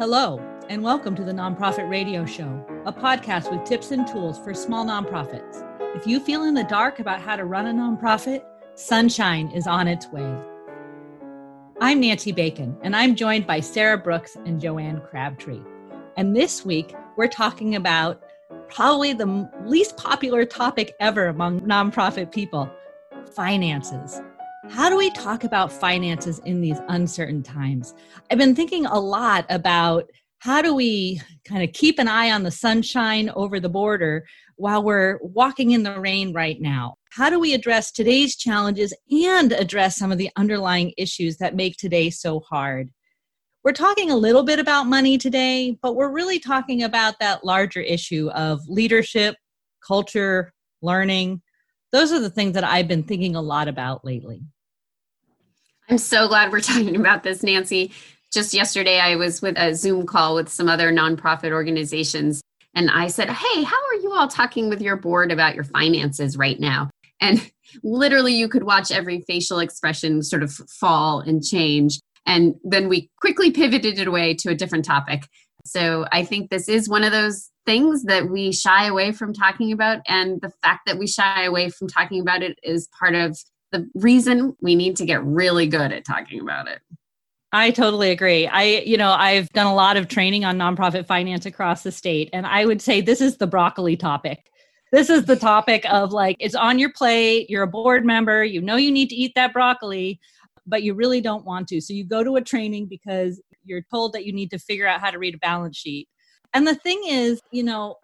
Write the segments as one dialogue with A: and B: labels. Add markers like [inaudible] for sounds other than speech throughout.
A: Hello, and welcome to the Nonprofit Radio Show, a podcast with tips and tools for small nonprofits. If you feel in the dark about how to run a nonprofit, sunshine is on its way. I'm Nancy Bacon, and I'm joined by Sarah Brooks and Joanne Crabtree. And this week, we're talking about probably the least popular topic ever among nonprofit people finances. How do we talk about finances in these uncertain times? I've been thinking a lot about how do we kind of keep an eye on the sunshine over the border while we're walking in the rain right now? How do we address today's challenges and address some of the underlying issues that make today so hard? We're talking a little bit about money today, but we're really talking about that larger issue of leadership, culture, learning. Those are the things that I've been thinking a lot about lately.
B: I'm so glad we're [laughs] talking about this, Nancy. Just yesterday, I was with a Zoom call with some other nonprofit organizations, and I said, Hey, how are you all talking with your board about your finances right now? And [laughs] literally, you could watch every facial expression sort of fall and change. And then we quickly pivoted it away to a different topic. So I think this is one of those things that we shy away from talking about. And the fact that we shy away from talking about it is part of the reason we need to get really good at talking about it.
A: I totally agree. I, you know, I've done a lot of training on nonprofit finance across the state, and I would say this is the broccoli topic. This is the topic of like, it's on your plate, you're a board member, you know you need to eat that broccoli, but you really don't want to. So you go to a training because you're told that you need to figure out how to read a balance sheet. And the thing is, you know,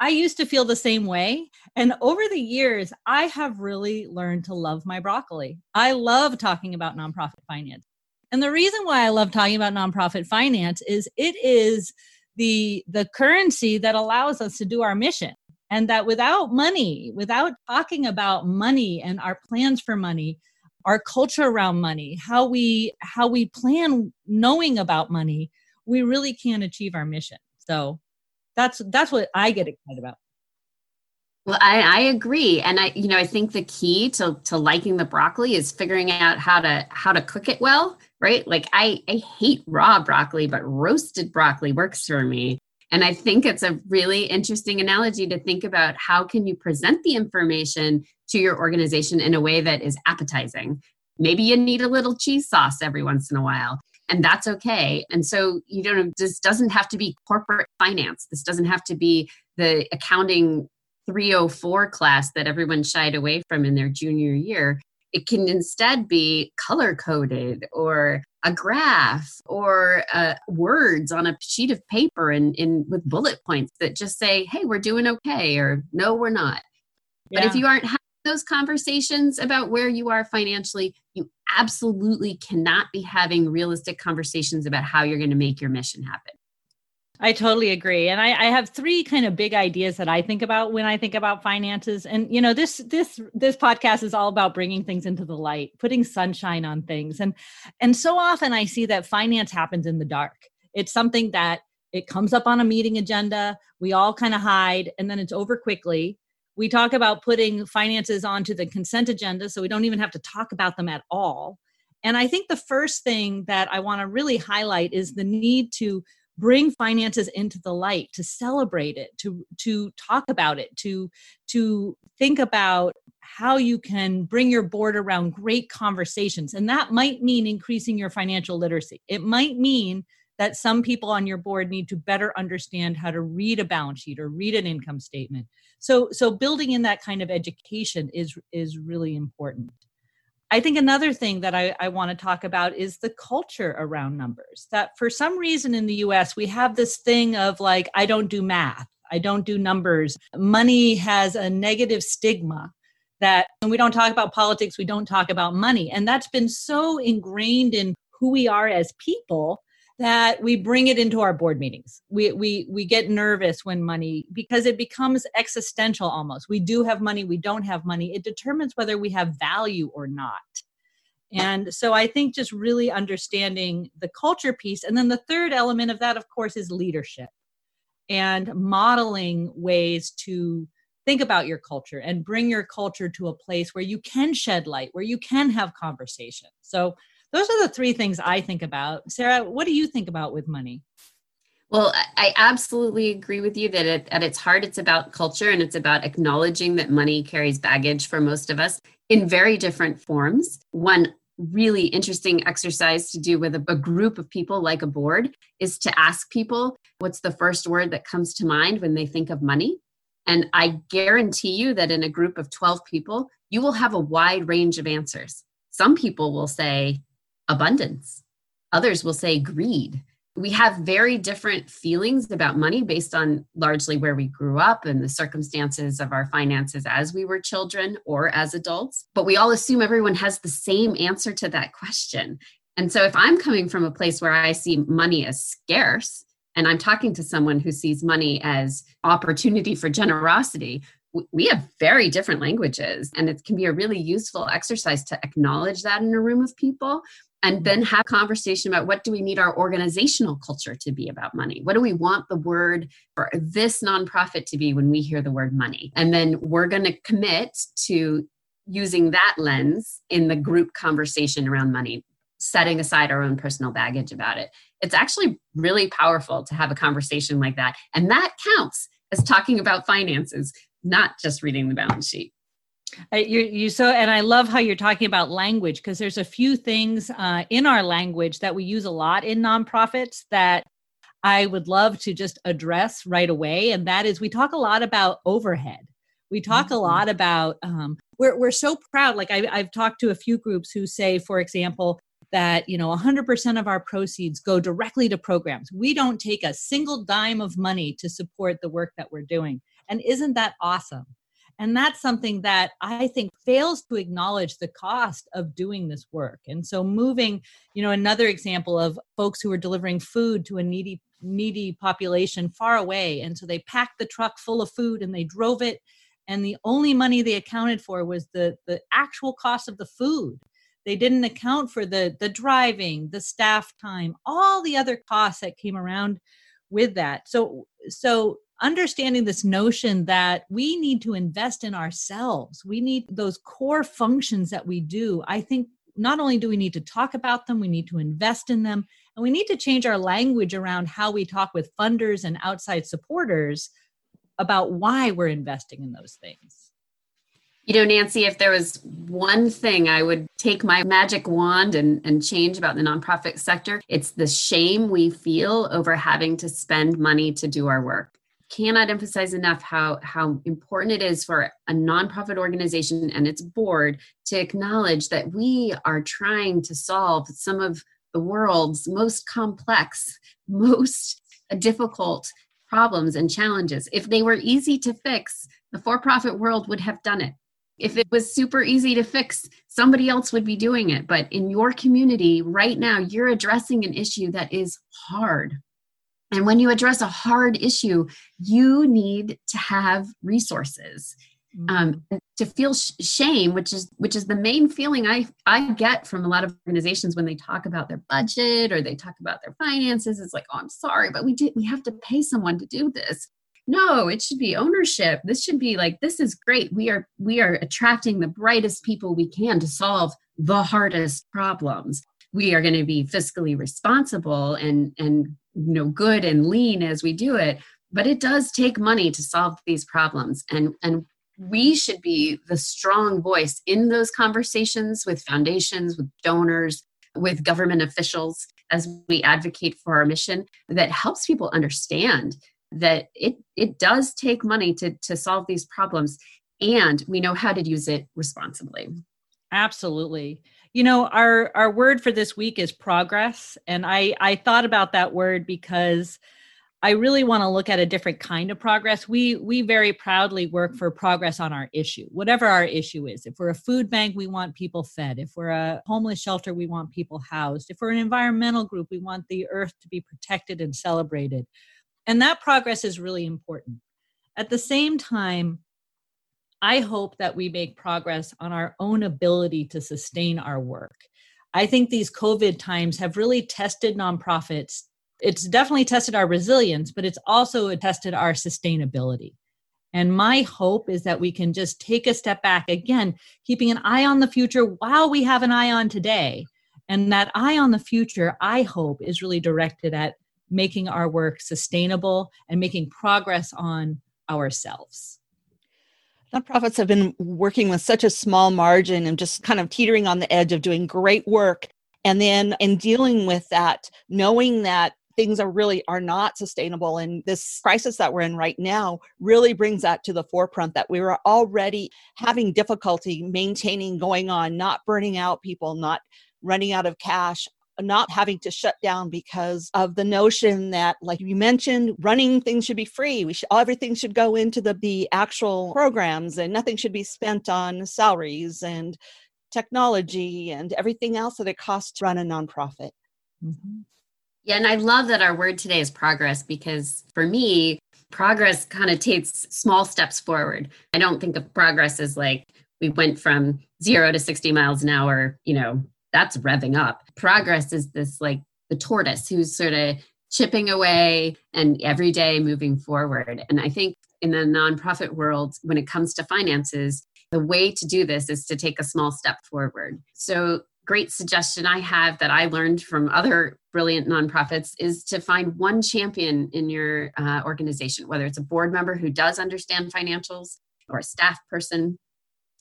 A: I used to feel the same way. And over the years, I have really learned to love my broccoli. I love talking about nonprofit finance. And the reason why I love talking about nonprofit finance is it is the the currency that allows us to do our mission. And that without money, without talking about money and our plans for money, our culture around money, how we how we plan knowing about money, we really can't achieve our mission. So that's that's what I get excited about.
B: Well, I, I agree, and I you know I think the key to to liking the broccoli is figuring out how to how to cook it well, right? Like I I hate raw broccoli, but roasted broccoli works for me. And I think it's a really interesting analogy to think about how can you present the information to your organization in a way that is appetizing. Maybe you need a little cheese sauce every once in a while and that's okay. And so you don't this doesn't have to be corporate finance. This doesn't have to be the accounting 304 class that everyone shied away from in their junior year. It can instead be color coded or a graph or uh, words on a sheet of paper and in with bullet points that just say, "Hey, we're doing okay," or "No, we're not." Yeah. But if you aren't those conversations about where you are financially, you absolutely cannot be having realistic conversations about how you're going to make your mission happen.
A: I totally agree. And I, I, have three kind of big ideas that I think about when I think about finances. And you know, this this this podcast is all about bringing things into the light, putting sunshine on things. And and so often I see that finance happens in the dark. It's something that it comes up on a meeting agenda, we all kind of hide, and then it's over quickly we talk about putting finances onto the consent agenda so we don't even have to talk about them at all. And I think the first thing that I want to really highlight is the need to bring finances into the light, to celebrate it, to to talk about it, to to think about how you can bring your board around great conversations. And that might mean increasing your financial literacy. It might mean that some people on your board need to better understand how to read a balance sheet or read an income statement. So so building in that kind of education is is really important. I think another thing that i, I want to talk about is the culture around numbers that for some reason in the us we have this thing of like i don't do math. I don't do numbers. Money has a negative stigma that when we don't talk about politics we don't talk about money. And that's been so ingrained in who we are as people that we bring it into our board meetings. We we we get nervous when money because it becomes existential almost. We do have money, we don't have money. It determines whether we have value or not. And so I think just really understanding the culture piece and then the third element of that of course is leadership and modeling ways to think about your culture and bring your culture to a place where you can shed light, where you can have conversation. So those are the three things I think about. Sarah, what do you think about with money?
B: Well, I absolutely agree with you that it, at its heart, it's about culture and it's about acknowledging that money carries baggage for most of us in very different forms. One really interesting exercise to do with a, a, group of people like a board is to ask people what's the first word that comes to mind when they think of money. And I guarantee you that in a group of 12 people, you will have a wide range of answers. Some people will say abundance, others will say greed, we have very different feelings about money based on largely where we grew up and the circumstances of our finances as we were children or as adults. But we all assume everyone has the same answer to that question. And so if I'm coming from a place where I see money as scarce, and I'm talking to someone who sees money as opportunity for generosity, we have very different languages and it can be a really useful exercise to acknowledge that in a room of people and mm-hmm. then have conversation about what do we need our organizational culture to be about money? What do we want the word for this nonprofit to be when we hear the word money? And then we're going to commit to using that lens in the group conversation around money setting aside our own personal baggage about it. It's actually really powerful to have a conversation like that and that counts as talking about finances not just reading the balance sheet
A: you you so and I love how you're talking about language because there's a few things uh, in our language that we use a lot in nonprofits that I would love to just address right away, and that is we talk a lot about overhead. We talk mm-hmm. a lot about um, we're we're so proud. Like I, I've talked to a few groups who say, for example, that you know 100% of our proceeds go directly to programs. We don't take a single dime of money to support the work that we're doing, and isn't that awesome? And that's something that I think fails to acknowledge the cost of doing this work. And so moving, you know, another example of folks who are delivering food to a needy needy population far away and so they packed the truck full of food and they drove it and the only money they accounted for was the the actual cost of the food they didn't account for the the driving the staff time all the other costs that came around with that so so understanding this notion that we need to invest in ourselves. We need those core functions that we do. I think not only do we need to talk about them we need to invest in them and we need to change our language around how we talk with funders and outside supporters about why we're investing in those things.
B: You know nancy if there was one thing i would take my magic wand and, and change about the nonprofit sector it's the shame we feel over having to spend money to do our work cannot emphasize enough how how important it is for a nonprofit organization and its board to acknowledge that we are trying to solve some of the world's most complex [laughs] most difficult problems and challenges. If they were easy to fix the for-profit world would have done it. If it was super easy to fix somebody else would be doing it. But in your community right now you're addressing an issue that is hard and when you address a hard issue, you need to have resources. Um, mm-hmm. to feel sh- shame, which is which is the main feeling I I get from a lot of organizations when they talk about their budget or they talk about their finances. It's like, oh, I'm sorry, but we did we have to pay someone to do this. No, it should be ownership. This should be like this is great. We are we are attracting the brightest people we can to solve the hardest problems we are going to be fiscally responsible and and you know good and lean as we do it but it does take money to solve these problems. And and we should be the strong voice in those conversations with foundations with donors with government officials as we advocate for our mission that helps people understand that it it does take money to to solve these problems and we know how to use it responsibly.
A: Absolutely you know, our our word for this week is progress, and I I thought about that word because I really want to look at a different kind of progress. We we very proudly work for progress on our issue, whatever our issue is. If we're a food bank, we want people fed. If we're a homeless shelter, we want people housed. If we're an environmental group, we want the earth to be protected and celebrated. And that progress is really important. At the same time, I hope that we make progress on our own ability to sustain our work. I think these COVID times have really tested nonprofits. It's definitely tested our resilience, but it's also tested our sustainability. And my hope is that we can just take a step back again, keeping an eye on the future while we have an eye on today. And that eye on the future, I hope, is really directed at making our work sustainable and making progress on ourselves.
C: Nonprofits have been working with such a small margin and just kind of teetering on the edge of doing great work. And then in dealing with that, knowing that things are really are not sustainable and this crisis that we're in right now really brings that to the forefront that we were already having difficulty maintaining going on not burning out people not running out of cash not having to shut down because of the notion that like you mentioned running things should be free we should everything should go into the the actual programs and nothing should be spent on salaries and technology and everything else that it costs to run a nonprofit
B: mm-hmm. yeah and i love that our word today is progress because for me progress kind of takes small steps forward i don't think of progress as like we went from zero to 60 miles an hour you know that's revving up. Progress is this like the tortoise who's sort of chipping away and every day moving forward. And I think in the nonprofit world, when it comes to finances, the way to do this is to take a small step forward. So, great suggestion I have that I learned from other brilliant nonprofits is to find one champion in your uh, organization, whether it's a board member who does understand financials or a staff person,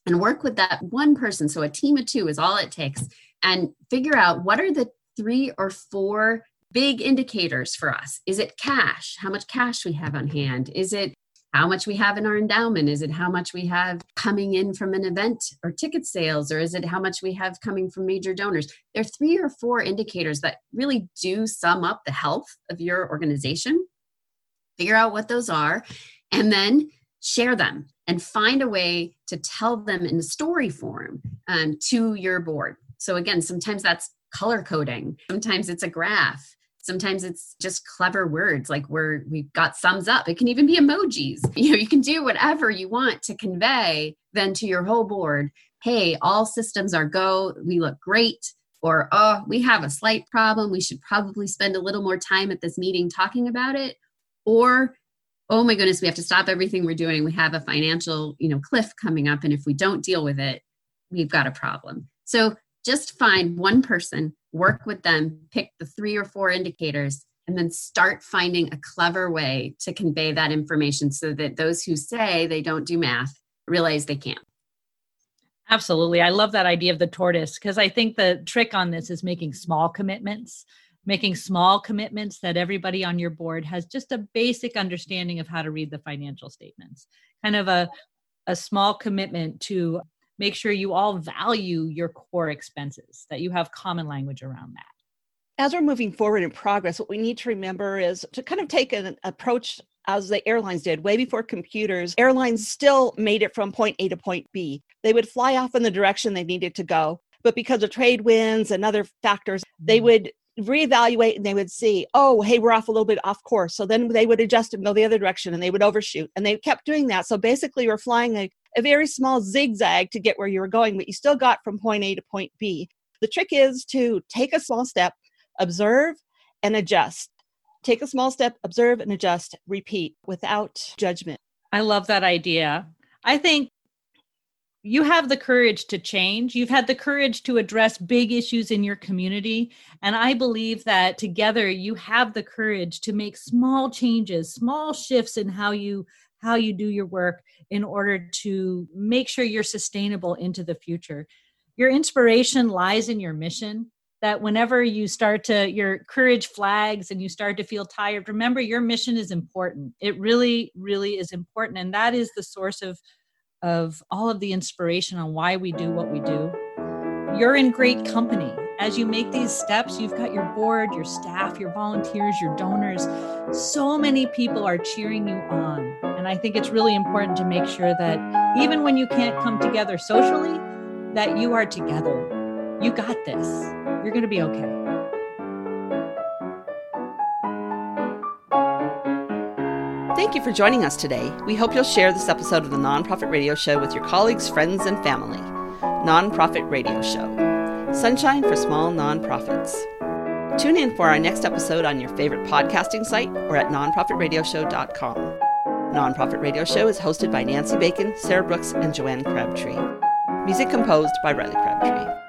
B: and work with that one person. So, a team of two is all it takes and figure out what are the three or four big indicators for us. Is it cash? How much cash we have on hand? Is it how much we have in our endowment? Is it how much we have coming in from an event or ticket sales? Or is it how much we have coming from major donors? There are three or four indicators that really do sum up the health of your organization. Figure out what those are and then share them and find a way to tell them in story form um, to your board so again, sometimes that's color coding. Sometimes it's a graph. Sometimes it's just clever words like where we've got sums up. It can even be emojis. [laughs] You know, you can do whatever you want to convey then to your whole board, hey, all systems are go, we look great, or oh, we have a slight problem. We should probably spend a little more time at this meeting talking about it. Or oh my goodness, we have to stop everything we're doing. We have a financial, you know, cliff coming up. And if we don't deal with it, we've got a problem. So just find one person, work with them, pick the three or four indicators, and then start finding a clever way to convey that information so that those who say they don't do math realize they can't.
A: Absolutely. I love that idea of the tortoise because I think the trick on this is making small commitments, making small commitments that everybody on your board has just a basic understanding of how to read the financial statements. Kind of a a small commitment to make sure you all value your core expenses, that you have common language around that.
C: As we're moving forward in progress, what we need to remember is to kind of take an approach as the airlines did way before computers. Airlines still made it from point A to point B. They would fly off in the direction they needed to go, but because of trade winds and other factors, they mm-hmm. would reevaluate and they would see, oh, hey, we're off a little bit off course. So then they would adjust and go the other direction and they would overshoot. And they kept doing that. So basically, we're flying a a very small zigzag to get where you were going, but you still got from point A to point B. The trick is to take a small step, observe, and adjust. Take a small step, observe, and adjust, repeat without judgment.
A: I love that idea. I think you have the courage to change. You've had the courage to address big issues in your community. And I believe that together you have the courage to make small changes, small shifts in how you how you do your work in order to make sure you're sustainable into the future. Your inspiration lies in your mission. That whenever you start to, your courage flags and you start to feel tired, remember your mission is important. It really, really is important. And that is the source of, of all of the inspiration on why we do what we do. You're in great company as you make these steps, you've got your board, your staff, your volunteers, your donors. So many people are cheering you on. And I think it's really important to make sure that even when you can't come together socially, that you are together. You got this. You're going to be okay.
C: Thank you for joining us today. We hope you'll share this episode of the Nonprofit Radio Show with your colleagues, friends, and family. Nonprofit Radio Show. Sunshine for Small Nonprofits. Tune in for our next episode on your favorite podcasting site or at nonprofitradioshow.com. Nonprofit Radio Show is hosted by Nancy Bacon, Sarah Brooks, and Joanne Crabtree. Music composed by Riley Crabtree.